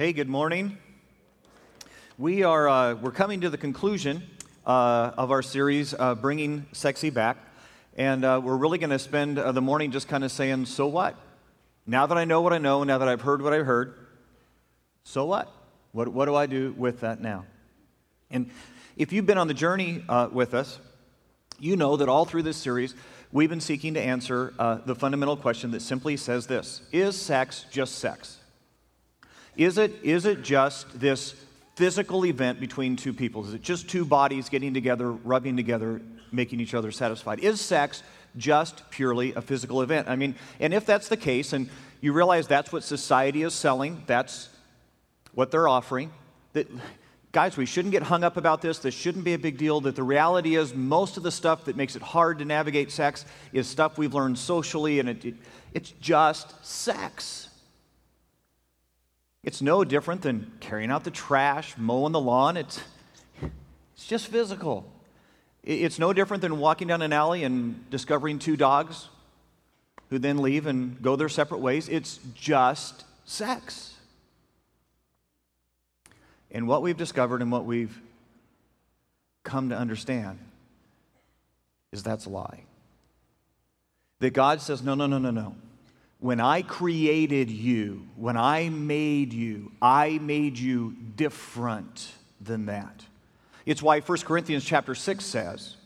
Hey, good morning. We are uh, we're coming to the conclusion uh, of our series, uh, bringing sexy back, and uh, we're really going to spend uh, the morning just kind of saying, "So what?" Now that I know what I know, now that I've heard what I've heard, so what? What, what do I do with that now? And if you've been on the journey uh, with us, you know that all through this series, we've been seeking to answer the fundamental question that simply says this: Is sex just sex? Is it, is it just this physical event between two people? Is it just two bodies getting together, rubbing together, making each other satisfied? Is sex just purely a physical event? I mean, and if that's the case, and you realize that's what society is selling, that's what they're offering, that guys, we shouldn't get hung up about this. This shouldn't be a big deal. That the reality is, most of the stuff that makes it hard to navigate sex is stuff we've learned socially, and it, it, it's just sex. It's no different than carrying out the trash, mowing the lawn. It's, it's just physical. It's no different than walking down an alley and discovering two dogs who then leave and go their separate ways. It's just sex. And what we've discovered and what we've come to understand is that's a lie. That God says, no, no, no, no, no when I created you, when I made you, I made you different than that. It's why 1 Corinthians chapter 6 says,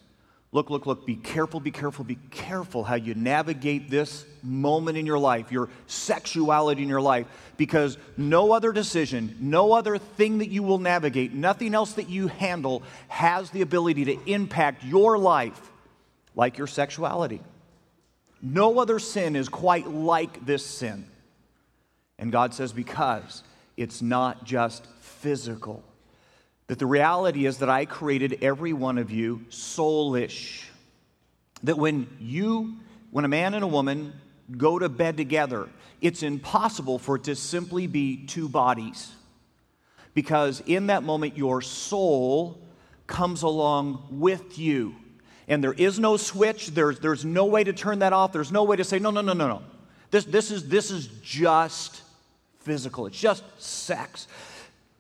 Look, look, look, be careful, be careful, be careful how you navigate this moment in your life, your sexuality in your life, because no other decision, no other thing that you will navigate, nothing else that you handle has the ability to impact your life like your sexuality. No other sin is quite like this sin. And God says, because it's not just physical. That the reality is that I created every one of you soulish. That when you, when a man and a woman go to bed together, it's impossible for it to simply be two bodies. Because in that moment, your soul comes along with you and there is no switch. There's, there's no way to turn that off. There's no way to say, no, no, no, no, no. This, this, is, this is just physical, it's just sex.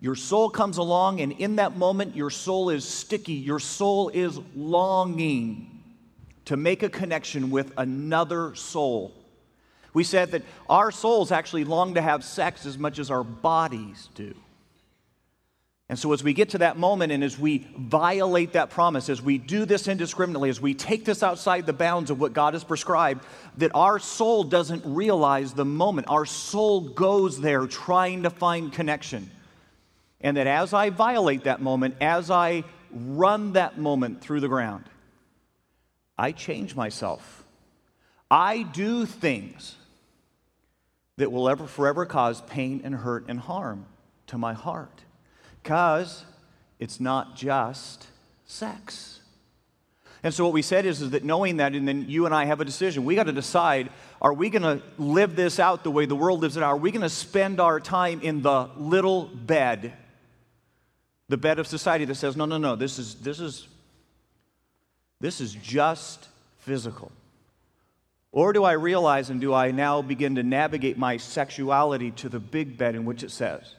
Your soul comes along, and in that moment, your soul is sticky. Your soul is longing to make a connection with another soul. We said that our souls actually long to have sex as much as our bodies do. And so, as we get to that moment and as we violate that promise, as we do this indiscriminately, as we take this outside the bounds of what God has prescribed, that our soul doesn't realize the moment. Our soul goes there trying to find connection. And that as I violate that moment, as I run that moment through the ground, I change myself. I do things that will ever forever cause pain and hurt and harm to my heart. Because it's not just sex. And so what we said is, is that knowing that, and then you and I have a decision. We got to decide are we going to live this out the way the world lives it out? Are we going to spend our time in the little bed, the bed of society that says, no, no, no, this is, this is, this is just physical? Or do I realize and do I now begin to navigate my sexuality to the big bed in which it says,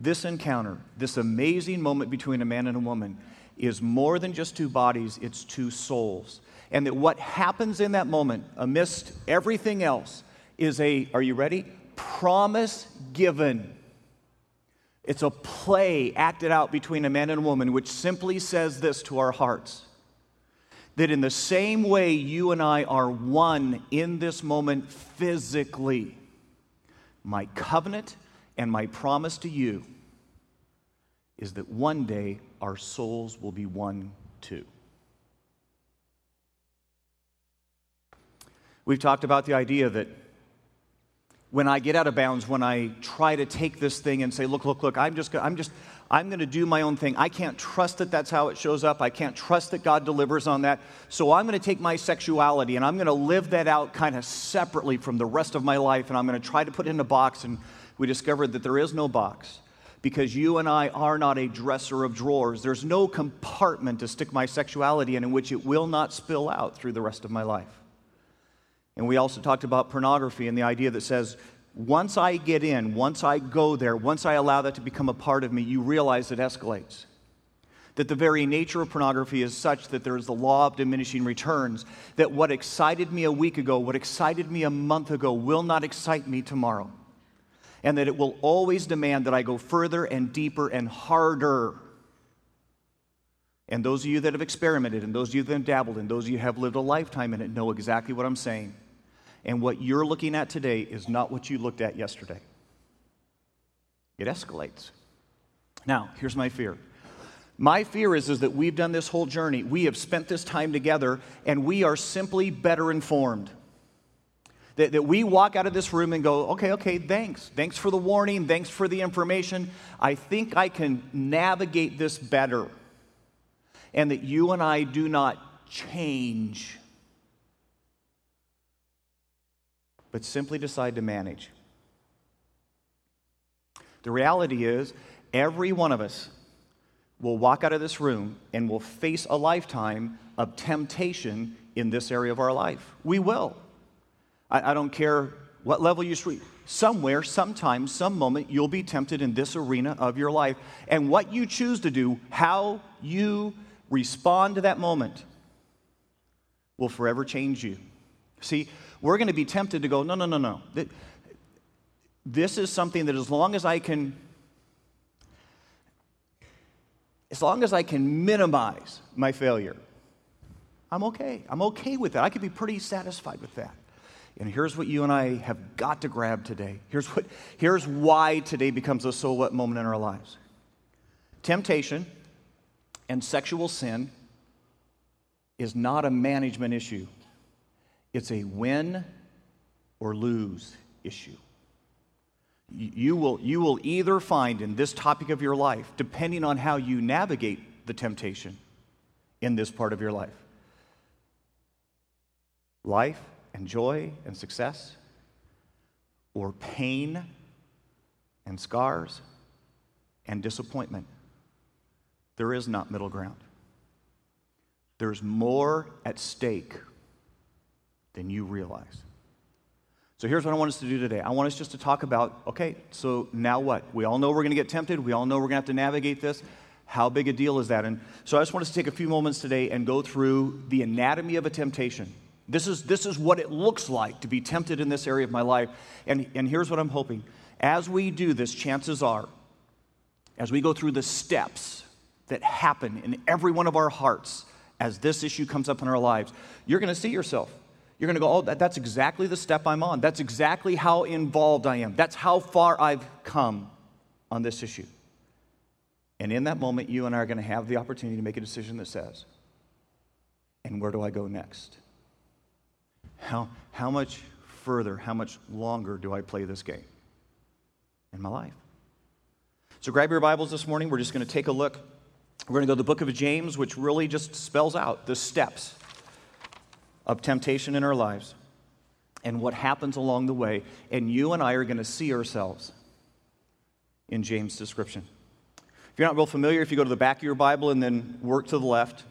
this encounter, this amazing moment between a man and a woman, is more than just two bodies, it's two souls. And that what happens in that moment, amidst everything else, is a, are you ready? Promise given. It's a play acted out between a man and a woman, which simply says this to our hearts that in the same way you and I are one in this moment physically, my covenant and my promise to you is that one day our souls will be one too. We've talked about the idea that when I get out of bounds, when I try to take this thing and say, look, look, look, I'm just, I'm just, I'm going to do my own thing. I can't trust that that's how it shows up. I can't trust that God delivers on that. So I'm going to take my sexuality and I'm going to live that out kind of separately from the rest of my life. And I'm going to try to put it in a box. And we discovered that there is no box because you and I are not a dresser of drawers. There's no compartment to stick my sexuality in in which it will not spill out through the rest of my life. And we also talked about pornography and the idea that says once I get in, once I go there, once I allow that to become a part of me, you realize it escalates. That the very nature of pornography is such that there is the law of diminishing returns. That what excited me a week ago, what excited me a month ago, will not excite me tomorrow. And that it will always demand that I go further and deeper and harder. And those of you that have experimented, and those of you that have dabbled, and those of you who have lived a lifetime in it know exactly what I'm saying. And what you're looking at today is not what you looked at yesterday. It escalates. Now, here's my fear. My fear is, is that we've done this whole journey. We have spent this time together, and we are simply better informed. That, that we walk out of this room and go, okay, okay, thanks. Thanks for the warning. Thanks for the information. I think I can navigate this better. And that you and I do not change but simply decide to manage. The reality is, every one of us will walk out of this room and will face a lifetime of temptation in this area of our life. We will. I, I don't care what level you street. Somewhere, sometime, some moment, you'll be tempted in this arena of your life. And what you choose to do, how you respond to that moment, will forever change you. See, we're going to be tempted to go, no, no, no, no. This is something that as long as I can, as long as I can minimize my failure, I'm okay. I'm okay with that. I could be pretty satisfied with that. And here's what you and I have got to grab today. Here's, what, here's why today becomes a so what moment in our lives. Temptation and sexual sin is not a management issue. It's a win or lose issue. You will, you will either find in this topic of your life, depending on how you navigate the temptation in this part of your life, life and joy and success, or pain and scars and disappointment. There is not middle ground. There's more at stake than you realize. So here's what I want us to do today. I want us just to talk about okay, so now what? We all know we're going to get tempted. We all know we're going to have to navigate this. How big a deal is that? And so I just want us to take a few moments today and go through the anatomy of a temptation. This is, this is what it looks like to be tempted in this area of my life. And, and here's what I'm hoping. As we do this, chances are, as we go through the steps that happen in every one of our hearts as this issue comes up in our lives, you're going to see yourself. You're going to go, oh, that, that's exactly the step I'm on. That's exactly how involved I am. That's how far I've come on this issue. And in that moment, you and I are going to have the opportunity to make a decision that says, and where do I go next? How, how much further, how much longer do I play this game in my life? So grab your Bibles this morning. We're just going to take a look. We're going to go to the book of James, which really just spells out the steps of temptation in our lives and what happens along the way. And you and I are going to see ourselves in James' description. If you're not real familiar, if you go to the back of your Bible and then work to the left,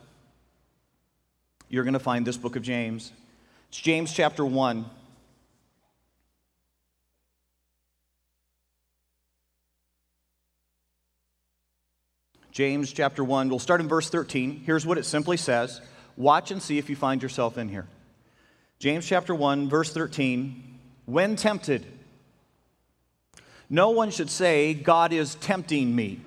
you're going to find this book of James. It's James chapter 1. James chapter 1, we'll start in verse 13. Here's what it simply says Watch and see if you find yourself in here. James chapter 1, verse 13. When tempted, no one should say, God is tempting me.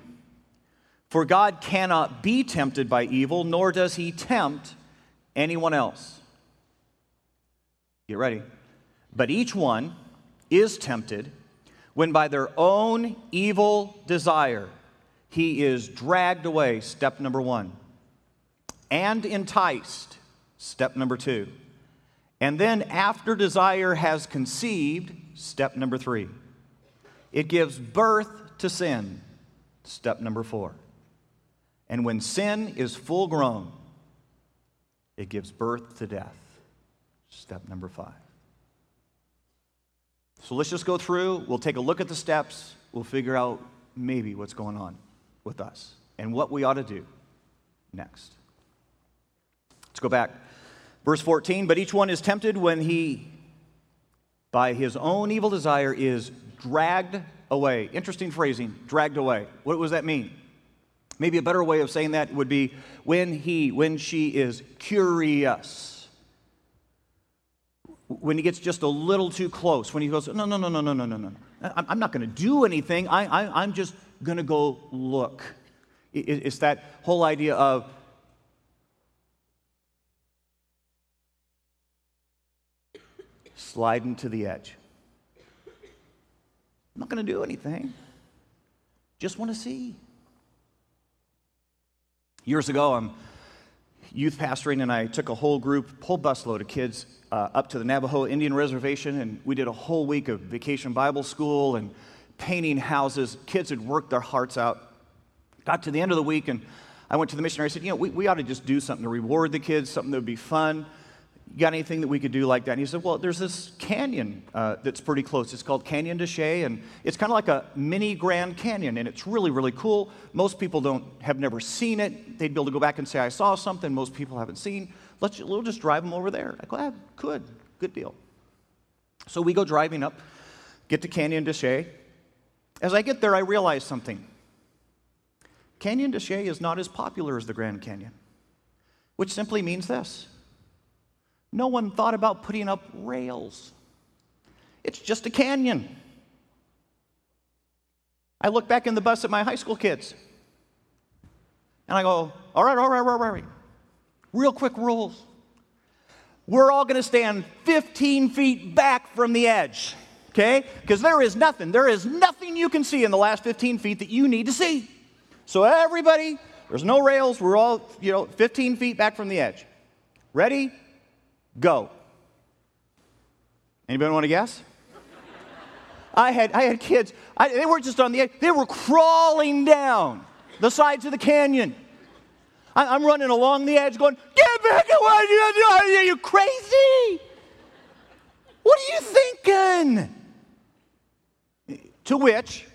For God cannot be tempted by evil, nor does he tempt anyone else. Get ready. But each one is tempted when by their own evil desire he is dragged away, step number one and enticed. Step number two. And then, after desire has conceived, step number three, it gives birth to sin. Step number four. And when sin is full grown, it gives birth to death. Step number five. So let's just go through. We'll take a look at the steps. We'll figure out maybe what's going on with us and what we ought to do next. Let's go back. Verse 14, but each one is tempted when he by his own evil desire is dragged away. Interesting phrasing, dragged away. What does that mean? Maybe a better way of saying that would be when he, when she is curious. When he gets just a little too close, when he goes, no, no, no, no, no, no, no, no. I'm not going to do anything. I, I, I'm just going to go look. It's that whole idea of sliding to the edge. I'm not going to do anything. Just want to see. Years ago, I'm youth pastoring, and I took a whole group, whole busload of kids uh, up to the Navajo Indian Reservation, and we did a whole week of vacation Bible school and painting houses. Kids had worked their hearts out. Got to the end of the week, and I went to the missionary. I said, You know, we, we ought to just do something to reward the kids, something that would be fun you got anything that we could do like that? And he said, well, there's this canyon uh, that's pretty close. It's called Canyon de Chelly, and it's kind of like a mini Grand Canyon, and it's really, really cool. Most people don't have never seen it. They'd be able to go back and say, I saw something most people haven't seen. Let's, we'll just drive them over there. I go, ah, good, good deal. So we go driving up, get to Canyon de Chelly. As I get there, I realize something. Canyon de Chelly is not as popular as the Grand Canyon, which simply means this no one thought about putting up rails. It's just a canyon. I look back in the bus at my high school kids and I go, all right, all right, all right, all right. Real quick rules. We're all going to stand 15 feet back from the edge, okay? Because there is nothing, there is nothing you can see in the last 15 feet that you need to see. So, everybody, there's no rails. We're all, you know, 15 feet back from the edge. Ready? Go. Anybody want to guess? I had, I had kids, I, they weren't just on the edge, they were crawling down the sides of the canyon. I, am running along the edge going, Get back away! Are you crazy? What are you thinking? To which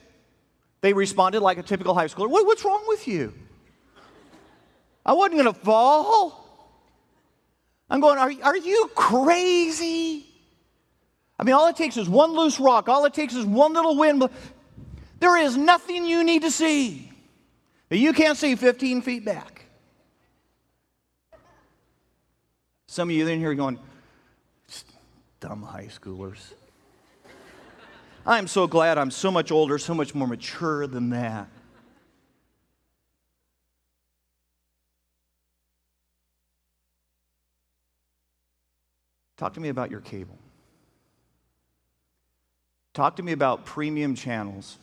they responded like a typical high schooler what, What's wrong with you? I wasn't going to fall. I'm going, are, are you crazy? I mean, all it takes is one loose rock, all it takes is one little wind. There is nothing you need to see that you can't see 15 feet back. Some of you in here going, dumb high schoolers. I'm so glad I'm so much older, so much more mature than that. Talk to me about your cable. Talk to me about premium channels.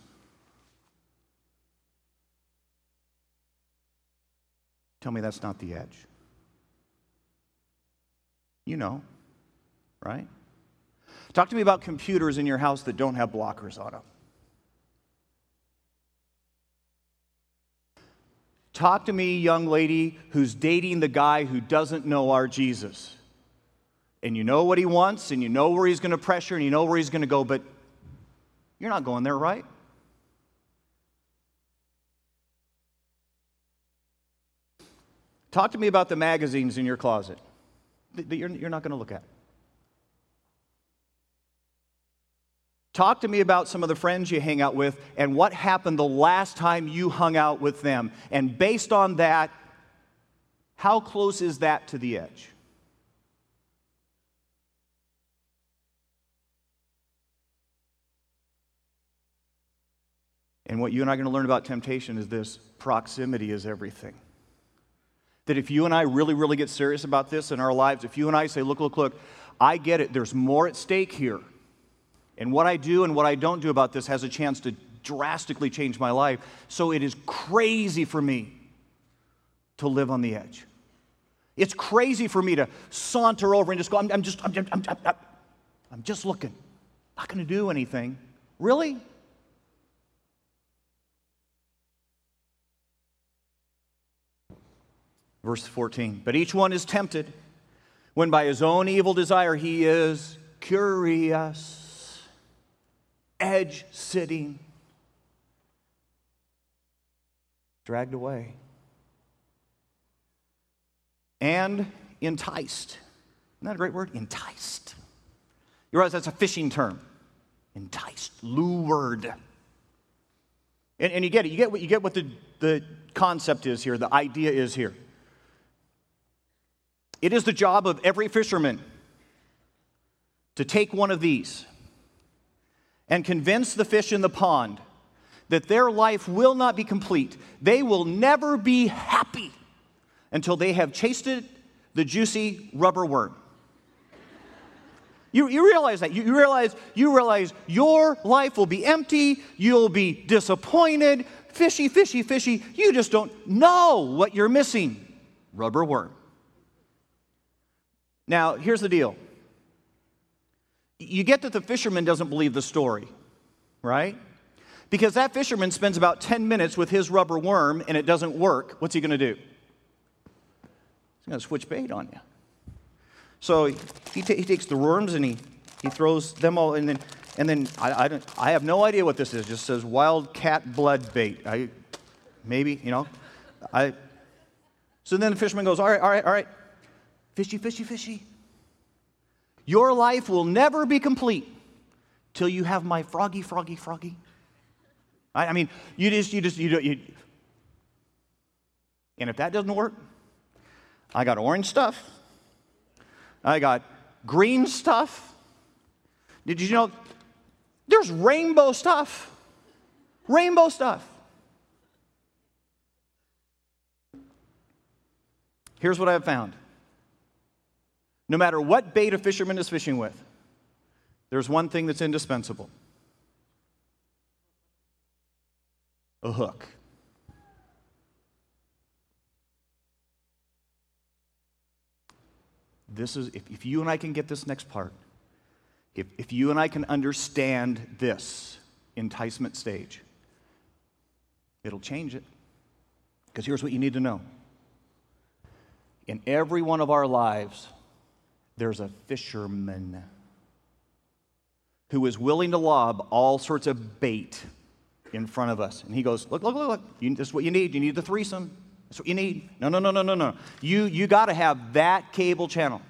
Tell me that's not the edge. You know, right? Talk to me about computers in your house that don't have blockers on them. Talk to me, young lady who's dating the guy who doesn't know our Jesus and you know what he wants and you know where he's going to pressure and you know where he's going to go, but you're not going there, right? Talk to me about the magazines in your closet that you're, you're not going to look at. Talk to me about some of the friends you hang out with and what happened the last time you hung out with them. And based on that, how close is that to the edge? And what you and I are going to learn about temptation is this proximity is everything. That if you and I really, really get serious about this in our lives, if you and I say, look, look, look, I get it, there's more at stake here. And what I do and what I don't do about this has a chance to drastically change my life. So it is crazy for me to live on the edge. It's crazy for me to saunter over and just go, I'm, I'm just, I'm, I'm, I'm, just looking. Not going to do anything. Really? Verse 14. But each one is tempted when by his own evil desire he is curious, edge sitting, dragged away, and enticed. Isn't that a great word? Enticed. You realize that's a fishing term. Enticed, lured. And, and you get it. You get what, you get what the, the concept is here, the idea is here. It is the job of every fisherman to take one of these and convince the fish in the pond that their life will not be complete. They will never be happy until they have tasted the juicy rubber worm. You, you realize that. You, you, realize, you realize your life will be empty, you'll be disappointed, fishy, fishy, fishy. You just don't know what you're missing. Rubber worm. Now, here's the deal. You get that the fisherman doesn't believe the story, right? Because that fisherman spends about 10 minutes with his rubber worm and it doesn't work. What's he going to do? He's going to switch bait on you. So he, ta- he takes the worms and he, he throws them all, and then, and then I, I, don't, I have no idea what this is. It just says wild cat blood bait. I, maybe, you know. I, so then the fisherman goes, All right, all right, all right. Fishy, fishy, fishy. Your life will never be complete till you have my froggy, froggy, froggy. I, I mean, you just, you just, you don't, you. And if that doesn't work, I got orange stuff. I got green stuff. Did you know there's rainbow stuff? Rainbow stuff. Here's what I've found no matter what bait a fisherman is fishing with, there's one thing that's indispensable a hook. This is, if, if you and I can get this next part, if, if you and I can understand this enticement stage, it'll change it. Because here's what you need to know in every one of our lives, there's a fisherman who is willing to lob all sorts of bait in front of us. And he goes, Look, look, look, look. You, this is what you need. You need the threesome. That's what you need. No, no, no, no, no, no. You, you got to have that cable channel.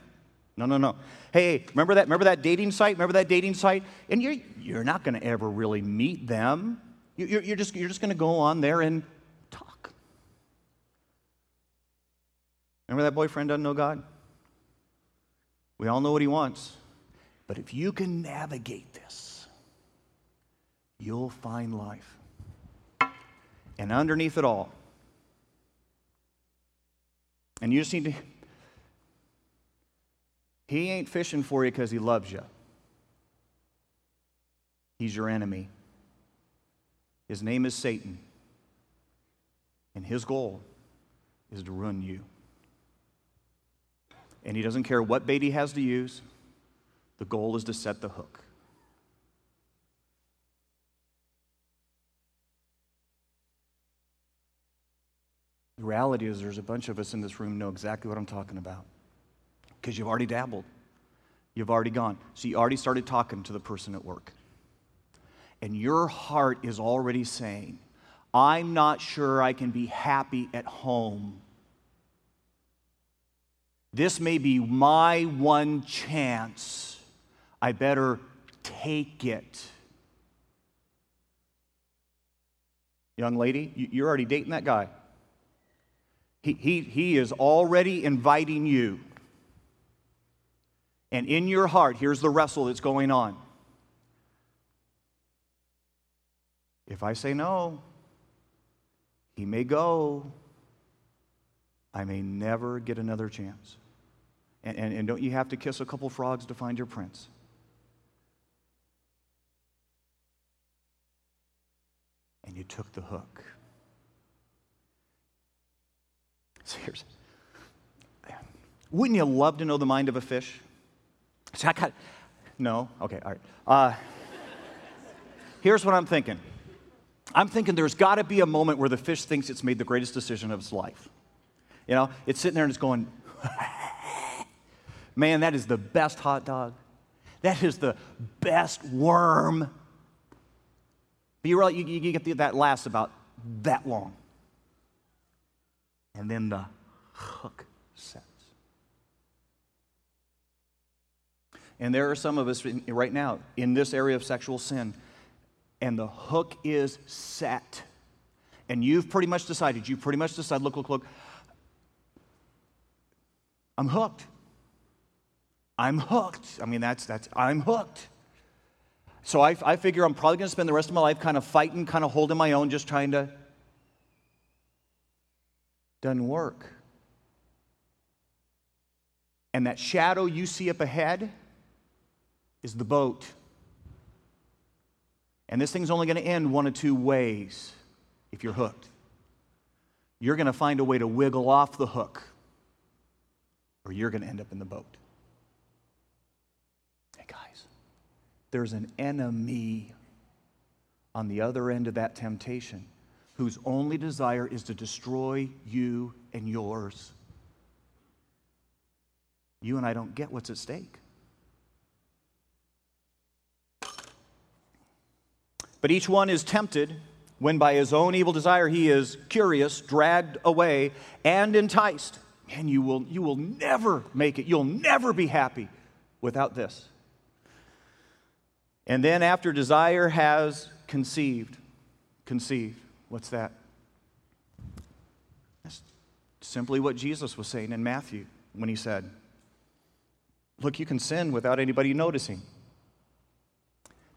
No, no, no. Hey, remember that? Remember that dating site? Remember that dating site? And you're, you're not going to ever really meet them. You're, you're just, you're just going to go on there and talk. Remember that boyfriend doesn't know God? We all know what he wants. But if you can navigate this, you'll find life. And underneath it all, and you just need to, he ain't fishing for you because he loves you. He's your enemy. His name is Satan. And his goal is to ruin you and he doesn't care what bait he has to use. The goal is to set the hook. The reality is, there's a bunch of us in this room know exactly what I'm talking about because you've already dabbled. You've already gone. So you already started talking to the person at work. And your heart is already saying, I'm not sure I can be happy at home this may be my one chance. I better take it. Young lady, you're already dating that guy. He, he, he is already inviting you. And in your heart, here's the wrestle that's going on. If I say no, he may go. I may never get another chance. And, and, and don't you have to kiss a couple frogs to find your prince? And you took the hook. So here's, wouldn't you love to know the mind of a fish? So I got, no? Okay, all right. Uh, here's what I'm thinking. I'm thinking there's got to be a moment where the fish thinks it's made the greatest decision of its life. You know, it's sitting there and it's going, Man, that is the best hot dog. That is the best worm. But you, you, you get that lasts about that long. And then the hook sets. And there are some of us right now in this area of sexual sin, and the hook is set. And you've pretty much decided, you've pretty much decided, look, look, look, I'm hooked. I'm hooked. I mean, that's, that's, I'm hooked. So I, I figure I'm probably going to spend the rest of my life kind of fighting, kind of holding my own, just trying to. Doesn't work. And that shadow you see up ahead is the boat. And this thing's only going to end one of two ways if you're hooked. You're going to find a way to wiggle off the hook, or you're going to end up in the boat. There's an enemy on the other end of that temptation whose only desire is to destroy you and yours. You and I don't get what's at stake. But each one is tempted when by his own evil desire he is curious, dragged away, and enticed. And you will, you will never make it. You'll never be happy without this. And then after desire has conceived, conceived, what's that? That's simply what Jesus was saying in Matthew when he said, Look, you can sin without anybody noticing.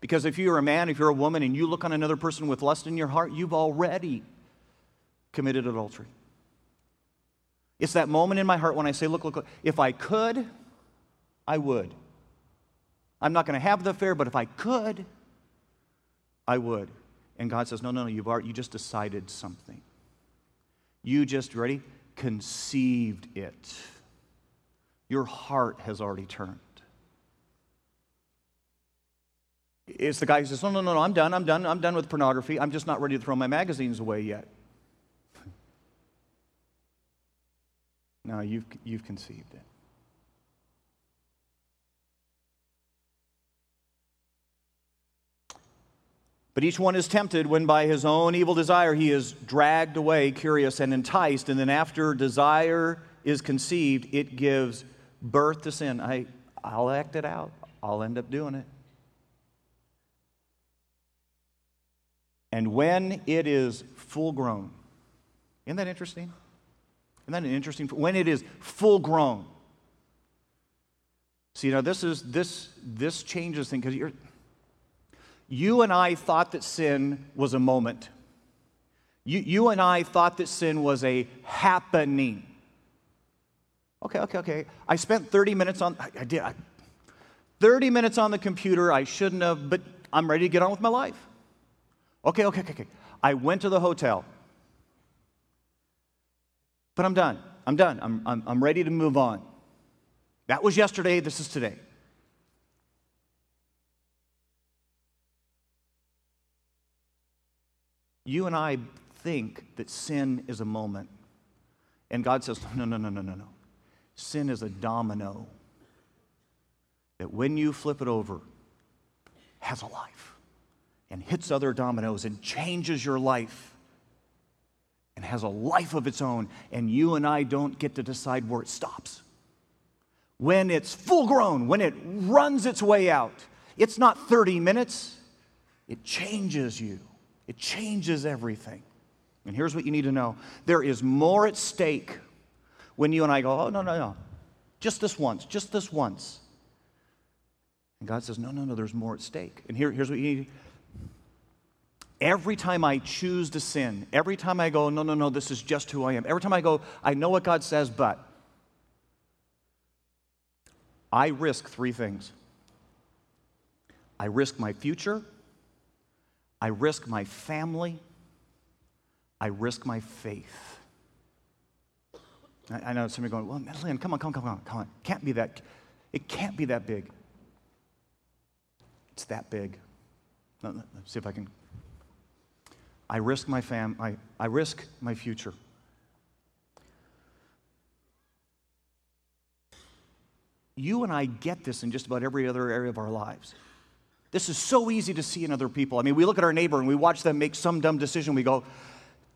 Because if you're a man, if you're a woman, and you look on another person with lust in your heart, you've already committed adultery. It's that moment in my heart when I say, Look, look, look, if I could, I would. I'm not going to have the affair, but if I could, I would. And God says, No, no, no, you've already, you just decided something. You just, ready? Conceived it. Your heart has already turned. It's the guy who says, No, no, no, no, I'm done, I'm done, I'm done with pornography. I'm just not ready to throw my magazines away yet. now you've, you've conceived it. But each one is tempted when by his own evil desire he is dragged away, curious, and enticed. And then after desire is conceived, it gives birth to sin. I, I'll act it out, I'll end up doing it. And when it is full grown, isn't that interesting? Isn't that an interesting? When it is full grown. See, now this is this this changes things because you're you and I thought that sin was a moment. You, you and I thought that sin was a happening. Okay, okay, okay. I spent 30 minutes on, I, I did, I, 30 minutes on the computer. I shouldn't have, but I'm ready to get on with my life. Okay, okay, okay, okay. I went to the hotel. But I'm done. I'm done. I'm, I'm, I'm ready to move on. That was yesterday. This is today. You and I think that sin is a moment. And God says, no, no, no, no, no, no. Sin is a domino that when you flip it over, has a life and hits other dominoes and changes your life and has a life of its own. And you and I don't get to decide where it stops. When it's full grown, when it runs its way out, it's not 30 minutes, it changes you. It changes everything. And here's what you need to know there is more at stake when you and I go, oh, no, no, no. Just this once, just this once. And God says, no, no, no, there's more at stake. And here, here's what you need. Every time I choose to sin, every time I go, no, no, no, this is just who I am, every time I go, I know what God says, but I risk three things I risk my future, I risk my family. I risk my faith. I, I know somebody going, well, Lynn, come on, come on, come on, come on. Can't be that, it can't be that big. It's that big. Let's see if I can. I risk my fam, I, I risk my future. You and I get this in just about every other area of our lives. This is so easy to see in other people. I mean, we look at our neighbor and we watch them make some dumb decision. We go,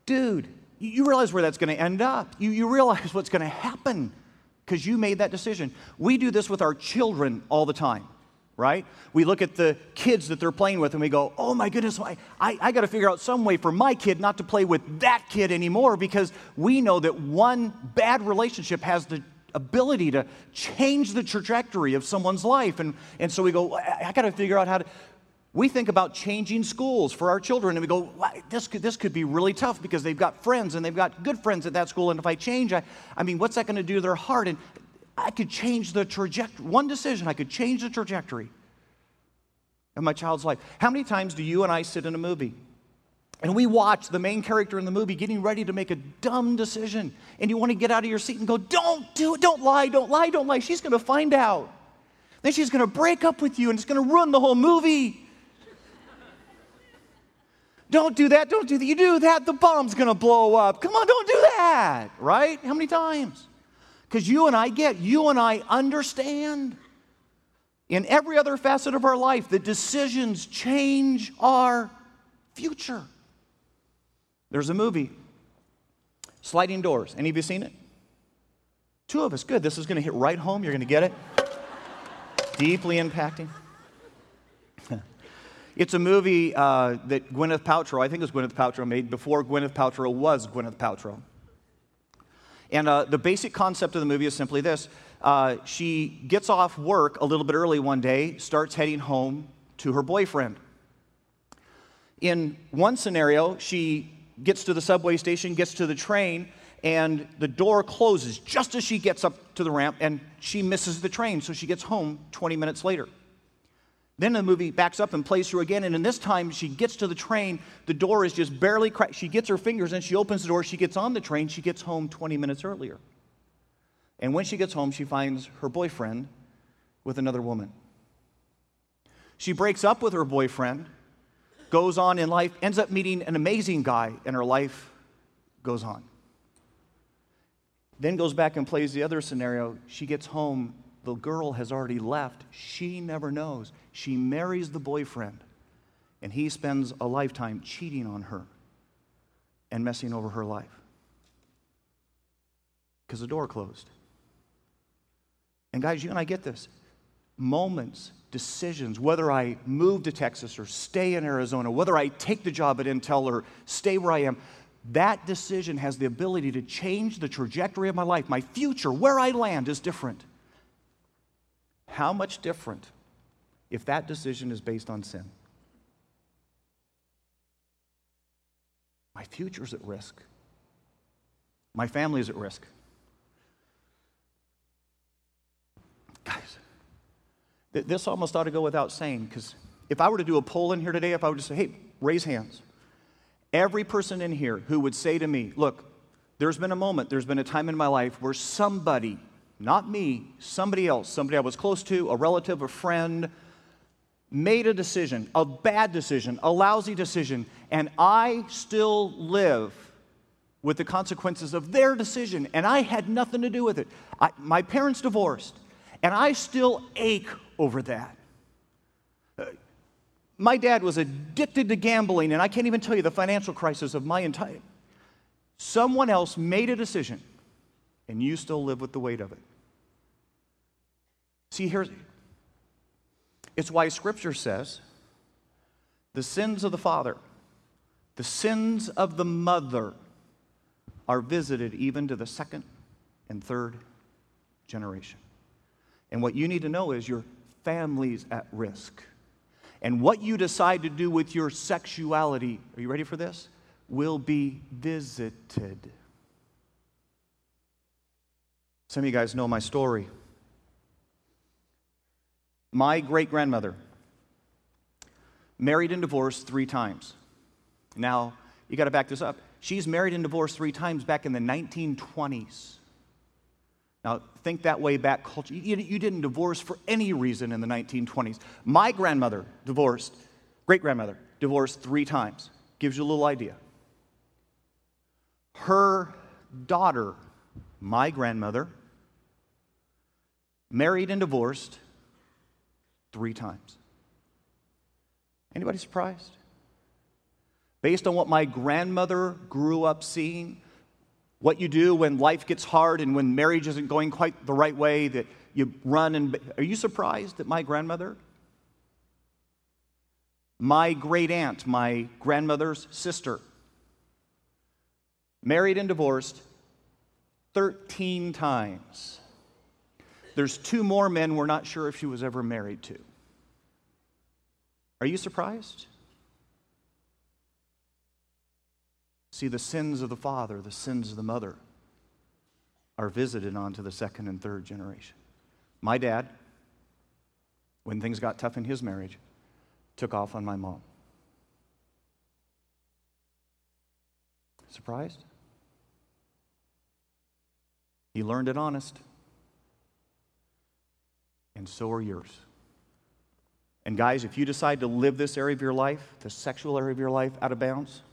dude, you realize where that's going to end up. You, you realize what's going to happen. because you made that decision. We do this with our children all the time, right? We look at the kids that they're playing with and we go, oh my goodness, I, I, I got to figure out some way for my kid not to play with that kid anymore because we know that one bad relationship has the ability to change the trajectory of someone's life. And, and so we go, I, I got to figure out how to. We think about changing schools for our children, and we go, this could, this could be really tough because they've got friends and they've got good friends at that school. And if I change, I, I mean, what's that going to do to their heart? And I could change the trajectory. One decision, I could change the trajectory of my child's life. How many times do you and I sit in a movie and we watch the main character in the movie getting ready to make a dumb decision, and you want to get out of your seat and go, Don't do it, don't lie, don't lie, don't lie. She's going to find out. Then she's going to break up with you, and it's going to ruin the whole movie. Don't do that. Don't do that. You do that, the bomb's going to blow up. Come on, don't do that. Right? How many times? Because you and I get, you and I understand in every other facet of our life that decisions change our future. There's a movie, Sliding Doors. Any of you seen it? Two of us. Good. This is going to hit right home. You're going to get it. Deeply impacting. It's a movie uh, that Gwyneth Paltrow, I think it was Gwyneth Paltrow, made before Gwyneth Paltrow was Gwyneth Paltrow. And uh, the basic concept of the movie is simply this uh, she gets off work a little bit early one day, starts heading home to her boyfriend. In one scenario, she gets to the subway station, gets to the train, and the door closes just as she gets up to the ramp, and she misses the train, so she gets home 20 minutes later. Then the movie backs up and plays through again, and in this time she gets to the train. The door is just barely cracked. She gets her fingers and she opens the door. She gets on the train. She gets home 20 minutes earlier. And when she gets home, she finds her boyfriend with another woman. She breaks up with her boyfriend, goes on in life, ends up meeting an amazing guy, and her life goes on. Then goes back and plays the other scenario. She gets home the girl has already left. She never knows. She marries the boyfriend, and he spends a lifetime cheating on her and messing over her life because the door closed. And guys, you and I get this. Moments, decisions, whether I move to Texas or stay in Arizona, whether I take the job at Intel or stay where I am, that decision has the ability to change the trajectory of my life. My future, where I land, is different. How much different if that decision is based on sin? My future is at risk. My family is at risk. Guys, this almost ought to go without saying because if I were to do a poll in here today, if I were to say, hey, raise hands, every person in here who would say to me, look, there's been a moment, there's been a time in my life where somebody not me, somebody else, somebody I was close to, a relative, a friend, made a decision, a bad decision, a lousy decision, and I still live with the consequences of their decision, and I had nothing to do with it. I, my parents divorced, and I still ache over that. Uh, my dad was addicted to gambling, and I can't even tell you the financial crisis of my entire. Someone else made a decision and you still live with the weight of it. See, here's it's why Scripture says the sins of the father, the sins of the mother are visited even to the second and third generation. And what you need to know is your family's at risk. And what you decide to do with your sexuality, are you ready for this? Will be visited. Some of you guys know my story. My great grandmother married and divorced three times. Now, you got to back this up. She's married and divorced three times back in the 1920s. Now, think that way back. You, you didn't divorce for any reason in the 1920s. My grandmother divorced, great grandmother, divorced three times. Gives you a little idea. Her daughter, my grandmother, married and divorced three times. Anybody surprised? Based on what my grandmother grew up seeing, What you do when life gets hard and when marriage isn't going quite the right way, that you run and. Are you surprised that my grandmother, my great aunt, my grandmother's sister, married and divorced 13 times? There's two more men we're not sure if she was ever married to. Are you surprised? See, the sins of the father, the sins of the mother are visited onto the second and third generation. My dad, when things got tough in his marriage, took off on my mom. Surprised? He learned it honest and so are yours. And guys, if you decide to live this area of your life, the sexual area of your life, out of bounds,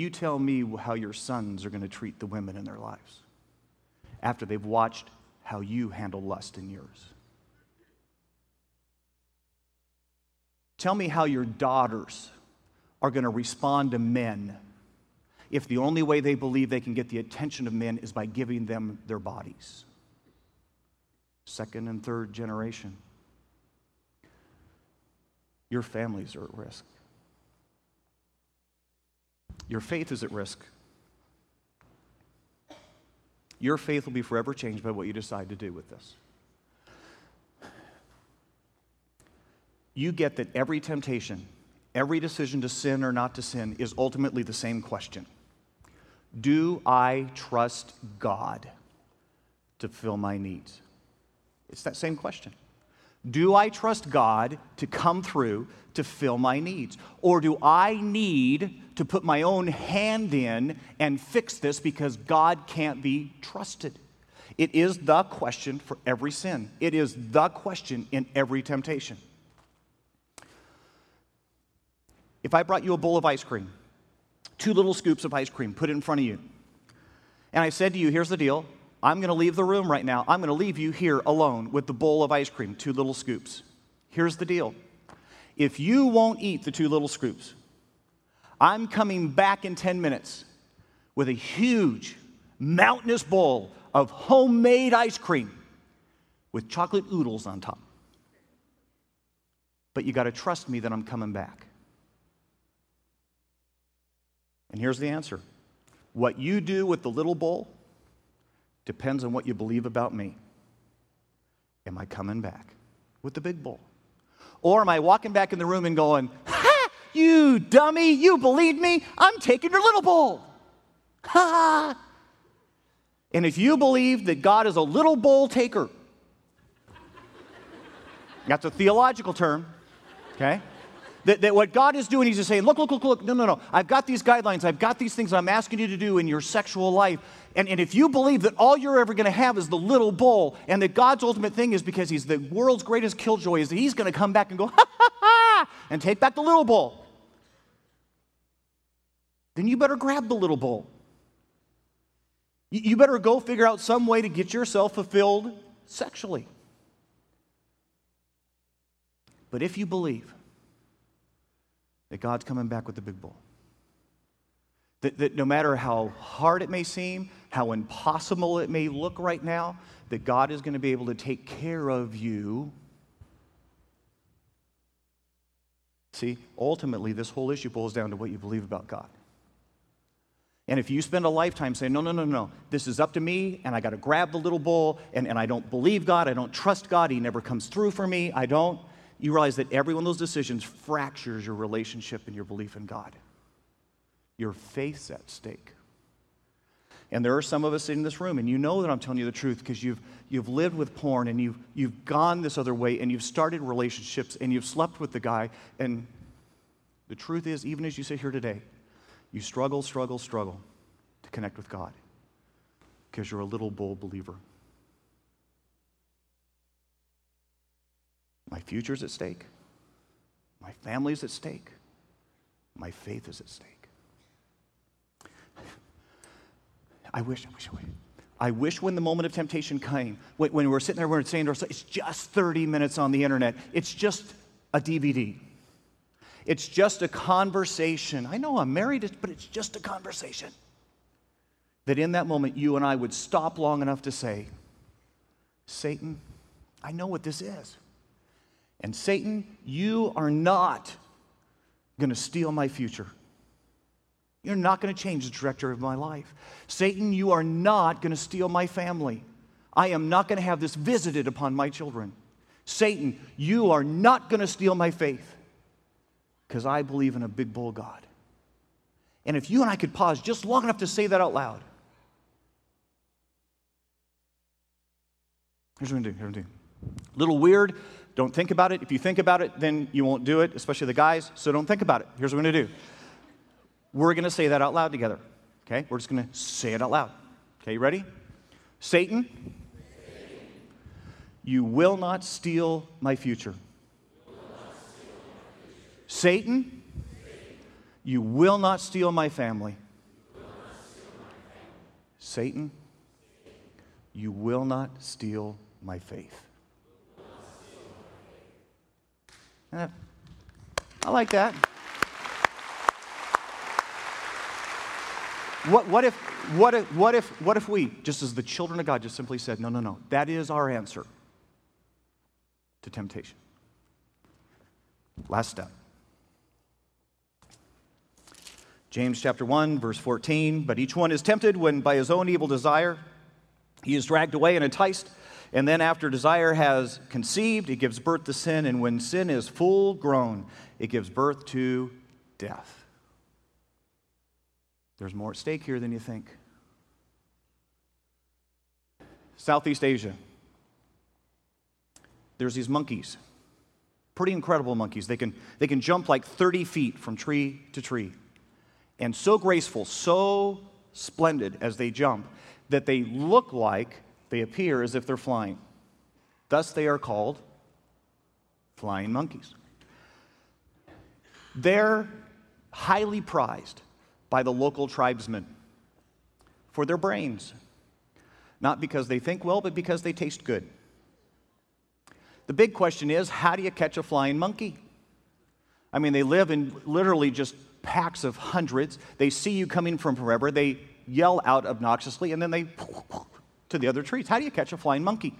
you tell me how your sons are going to treat the women in their lives after they've watched how you handle lust in yours. Tell me how your daughters are going to respond to men if the only way they believe they can get the attention of men is by giving them their bodies. Second and third generation. Your families are at risk. Your faith is at risk. Your faith will be forever changed by what you decide to do with this. You get that every temptation, every decision to sin or not to sin is ultimately the same question do I trust God to fill my needs? It's that same question. Do I trust God to come through to fill my needs? Or do I need to put my own hand in and fix this because God can't be trusted? It is the question for every sin, it is the question in every temptation. If I brought you a bowl of ice cream two little scoops of ice cream, put it in front of you. And I said to you, here's the deal. I'm going to leave the room right now. I'm going to leave you here alone with the bowl of ice cream, two little scoops. Here's the deal. If you won't eat the two little scoops, I'm coming back in 10 minutes with a huge, mountainous bowl of homemade ice cream with chocolate oodles on top. But you got to trust me that I'm coming back. And here's the answer what you do with the little bowl depends on what you believe about me. Am I coming back with the big bowl? Or am I walking back in the room and going, Ha, you dummy, you believed me, I'm taking your little bowl. Ha! And if you believe that God is a little bowl taker, that's a theological term, okay? That, that what God is doing, He's just saying, look, look, look, look, no, no, no. I've got these guidelines. I've got these things I'm asking you to do in your sexual life. And, and if you believe that all you're ever going to have is the little bowl, and that God's ultimate thing is because He's the world's greatest killjoy, is that He's going to come back and go, ha, ha, ha, and take back the little bowl, then you better grab the little bowl. You, you better go figure out some way to get yourself fulfilled sexually. But if you believe, that God's coming back with the big bowl. That, that no matter how hard it may seem, how impossible it may look right now, that God is going to be able to take care of you. See, ultimately, this whole issue boils down to what you believe about God. And if you spend a lifetime saying, no, no, no, no, this is up to me, and I got to grab the little bowl, and, and I don't believe God, I don't trust God, He never comes through for me, I don't, you realize that every one of those decisions fractures your relationship and your belief in God. Your faith's at stake. And there are some of us in this room, and you know that I'm telling you the truth because you've, you've lived with porn and you've, you've gone this other way and you've started relationships and you've slept with the guy. And the truth is, even as you sit here today, you struggle, struggle, struggle to connect with God because you're a little bold believer. My future is at stake. My family is at stake. My faith is at stake. I wish, I wish, I wish. I wish when the moment of temptation came, when, we were sitting there, we were saying to ourselves, it's just 30 minutes on the internet, it's just a DVD. It's just a conversation. I know I'm married, but it's just a conversation. That in that moment, you and I would stop long enough to say, Satan, I know what this is. And Satan, you are not going to steal my future. You're not going to change the trajectory of my life. Satan, you are not going to steal my family. I am not going to have this visited upon my children. Satan, you are not going to steal my faith because I believe in a big bull God. And if you and I could pause just long enough to say that out loud, here's what I'm going to do. Here's I'm do. Little weird. Don't think about it. If you think about it, then you won't do it, especially the guys. So don't think about it. Here's what we're going to do. We're going to say that out loud together. Okay? We're just going to say it out loud. Okay, you ready? Satan, you will not steal my future. Satan, you will not steal my family. Satan, you will not steal my faith. Eh, I like that. What, what, if, what, if, what, if, what if we, just as the children of God, just simply said, no, no, no, that is our answer to temptation? Last step. James chapter 1, verse 14. But each one is tempted when by his own evil desire he is dragged away and enticed. And then, after desire has conceived, it gives birth to sin. And when sin is full grown, it gives birth to death. There's more at stake here than you think. Southeast Asia. There's these monkeys, pretty incredible monkeys. They can, they can jump like 30 feet from tree to tree. And so graceful, so splendid as they jump, that they look like they appear as if they're flying. Thus, they are called flying monkeys. They're highly prized by the local tribesmen for their brains, not because they think well, but because they taste good. The big question is how do you catch a flying monkey? I mean, they live in literally just packs of hundreds. They see you coming from forever. They yell out obnoxiously, and then they to the other trees. How do you catch a flying monkey?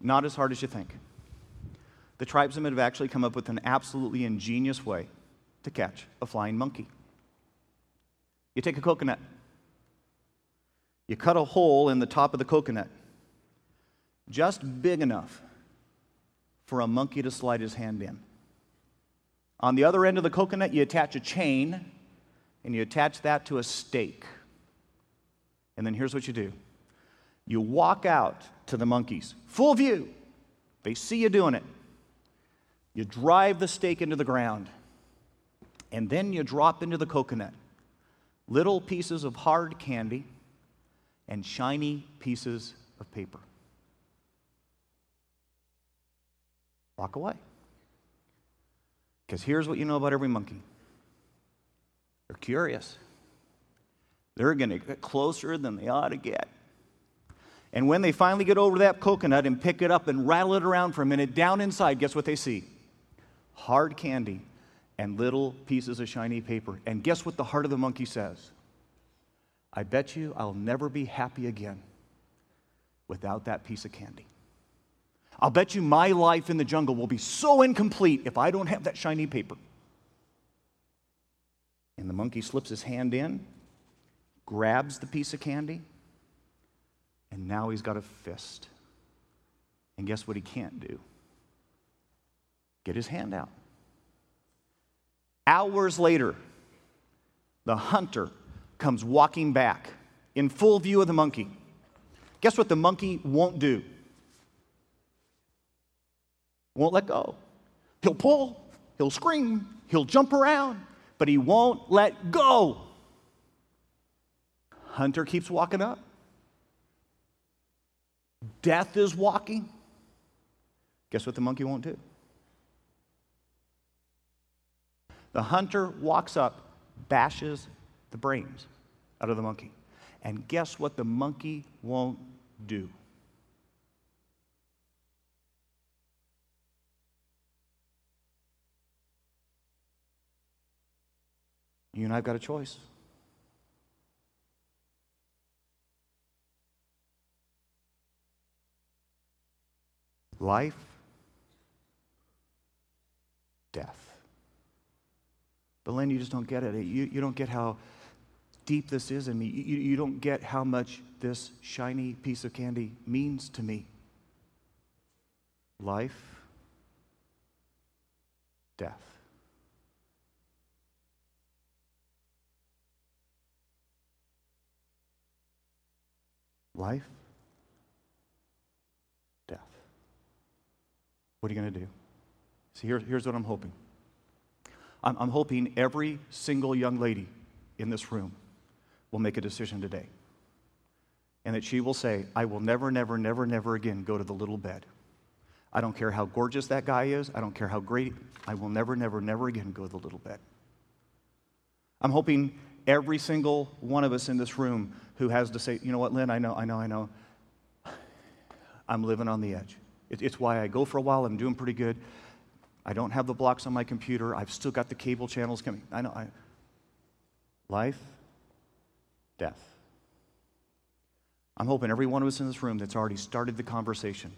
Not as hard as you think. The tribesmen have actually come up with an absolutely ingenious way to catch a flying monkey. You take a coconut, you cut a hole in the top of the coconut, just big enough for a monkey to slide his hand in. On the other end of the coconut, you attach a chain and you attach that to a stake. And then here's what you do you walk out to the monkeys, full view. They see you doing it. You drive the stake into the ground, and then you drop into the coconut little pieces of hard candy and shiny pieces of paper. Walk away. Because here's what you know about every monkey they're curious. They're going to get closer than they ought to get. And when they finally get over that coconut and pick it up and rattle it around for a minute, down inside, guess what they see? Hard candy and little pieces of shiny paper. And guess what the heart of the monkey says? I bet you I'll never be happy again without that piece of candy. I'll bet you my life in the jungle will be so incomplete if I don't have that shiny paper. And the monkey slips his hand in, grabs the piece of candy, and now he's got a fist. And guess what he can't do? Get his hand out. Hours later, the hunter comes walking back in full view of the monkey. Guess what the monkey won't do? Won't let go. He'll pull, he'll scream, he'll jump around, but he won't let go. Hunter keeps walking up. Death is walking. Guess what the monkey won't do? The hunter walks up, bashes the brains out of the monkey. And guess what the monkey won't do? You and I've got a choice. Life, death. But Lynn, you just don't get it. You, you don't get how deep this is in me. You, you don't get how much this shiny piece of candy means to me. Life, death. Life, death. What are you going to do? See, here, here's what I'm hoping. I'm, I'm hoping every single young lady in this room will make a decision today. And that she will say, I will never, never, never, never again go to the little bed. I don't care how gorgeous that guy is. I don't care how great. I will never, never, never again go to the little bed. I'm hoping every single one of us in this room who has to say, you know what, Lynn, I know, I know, I know. I'm living on the edge. It, it's why I go for a while. I'm doing pretty good. I don't have the blocks on my computer. I've still got the cable channels coming. I know. I, life, death. I'm hoping every one of us in this room that's already started the conversation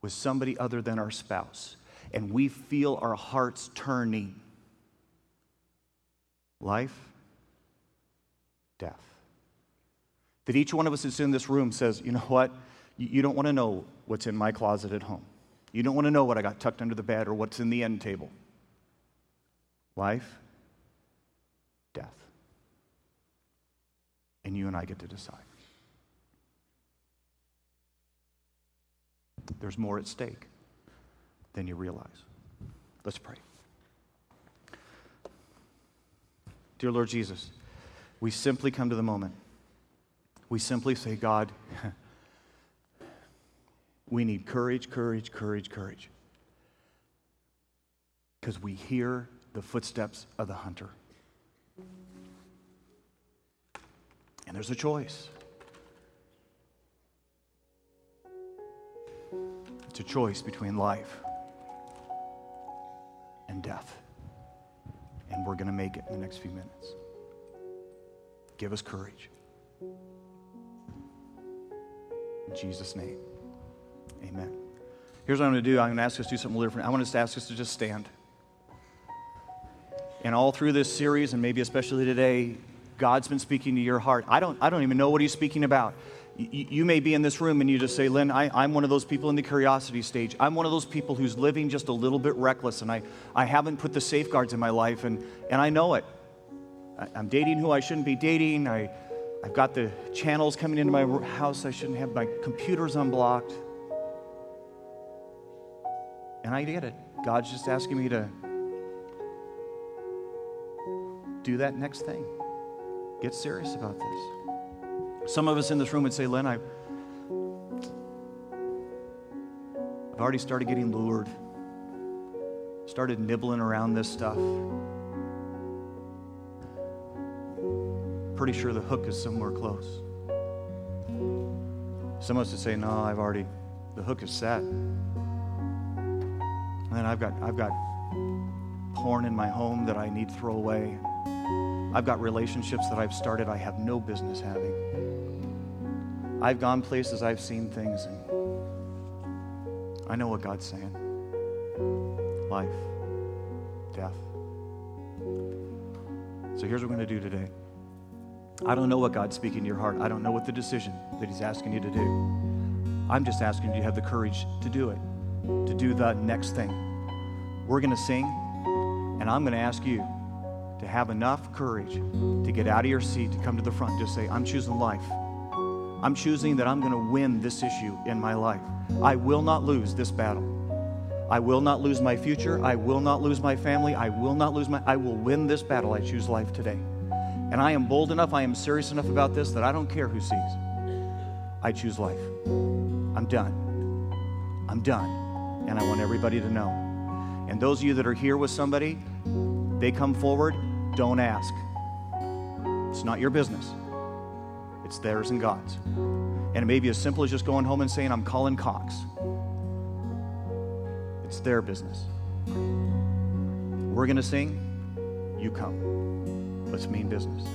with somebody other than our spouse, and we feel our hearts turning. Life, death. That each one of us that's in this room says, you know what? You don't want to know what's in my closet at home. You don't want to know what I got tucked under the bed or what's in the end table. Life, death. And you and I get to decide. There's more at stake than you realize. Let's pray. Dear Lord Jesus, we simply come to the moment. We simply say, God, we need courage, courage, courage, courage. Because we hear the footsteps of the hunter. And there's a choice. It's a choice between life and death. And we're going to make it in the next few minutes. Give us courage. In Jesus' name. Amen. Here's what I'm going to do I'm going to ask us to do something different. I want us to ask us to just stand. And all through this series, and maybe especially today, God's been speaking to your heart. I don't, I don't even know what He's speaking about. You, you may be in this room and you just say, Lynn, I, am one of those people in the curiosity stage. I'm one of those people who's living just a little bit reckless, and I, I haven't put the safeguards in my life, and, and I know it. I, I'm dating who I shouldn't be dating. I, I've got the channels coming into my house I shouldn't have. My computer's unblocked. And I get it. God's just asking me to do that next thing. Get serious about this. Some of us in this room would say, Len, I, I've already started getting lured, started nibbling around this stuff. Pretty sure the hook is somewhere close. Some of us would say, No, I've already, the hook is set. And I've got, I've got porn in my home that I need to throw away. I've got relationships that I've started I have no business having. I've gone places, I've seen things, and I know what God's saying life, death. So here's what we're going to do today. I don't know what God's speaking to your heart. I don't know what the decision that He's asking you to do. I'm just asking you to have the courage to do it to do the next thing. We're going to sing, and I'm going to ask you to have enough courage to get out of your seat, to come to the front, just say, I'm choosing life. I'm choosing that I'm going to win this issue in my life. I will not lose this battle. I will not lose my future. I will not lose my family. I will not lose my. I will win this battle. I choose life today. And I am bold enough, I am serious enough about this that I don't care who sees. I choose life. I'm done. I'm done and I want everybody to know. And those of you that are here with somebody, they come forward, don't ask. It's not your business, it's theirs and God's. And it may be as simple as just going home and saying, I'm calling Cox. It's their business. We're going to sing, you come. Let's mean business.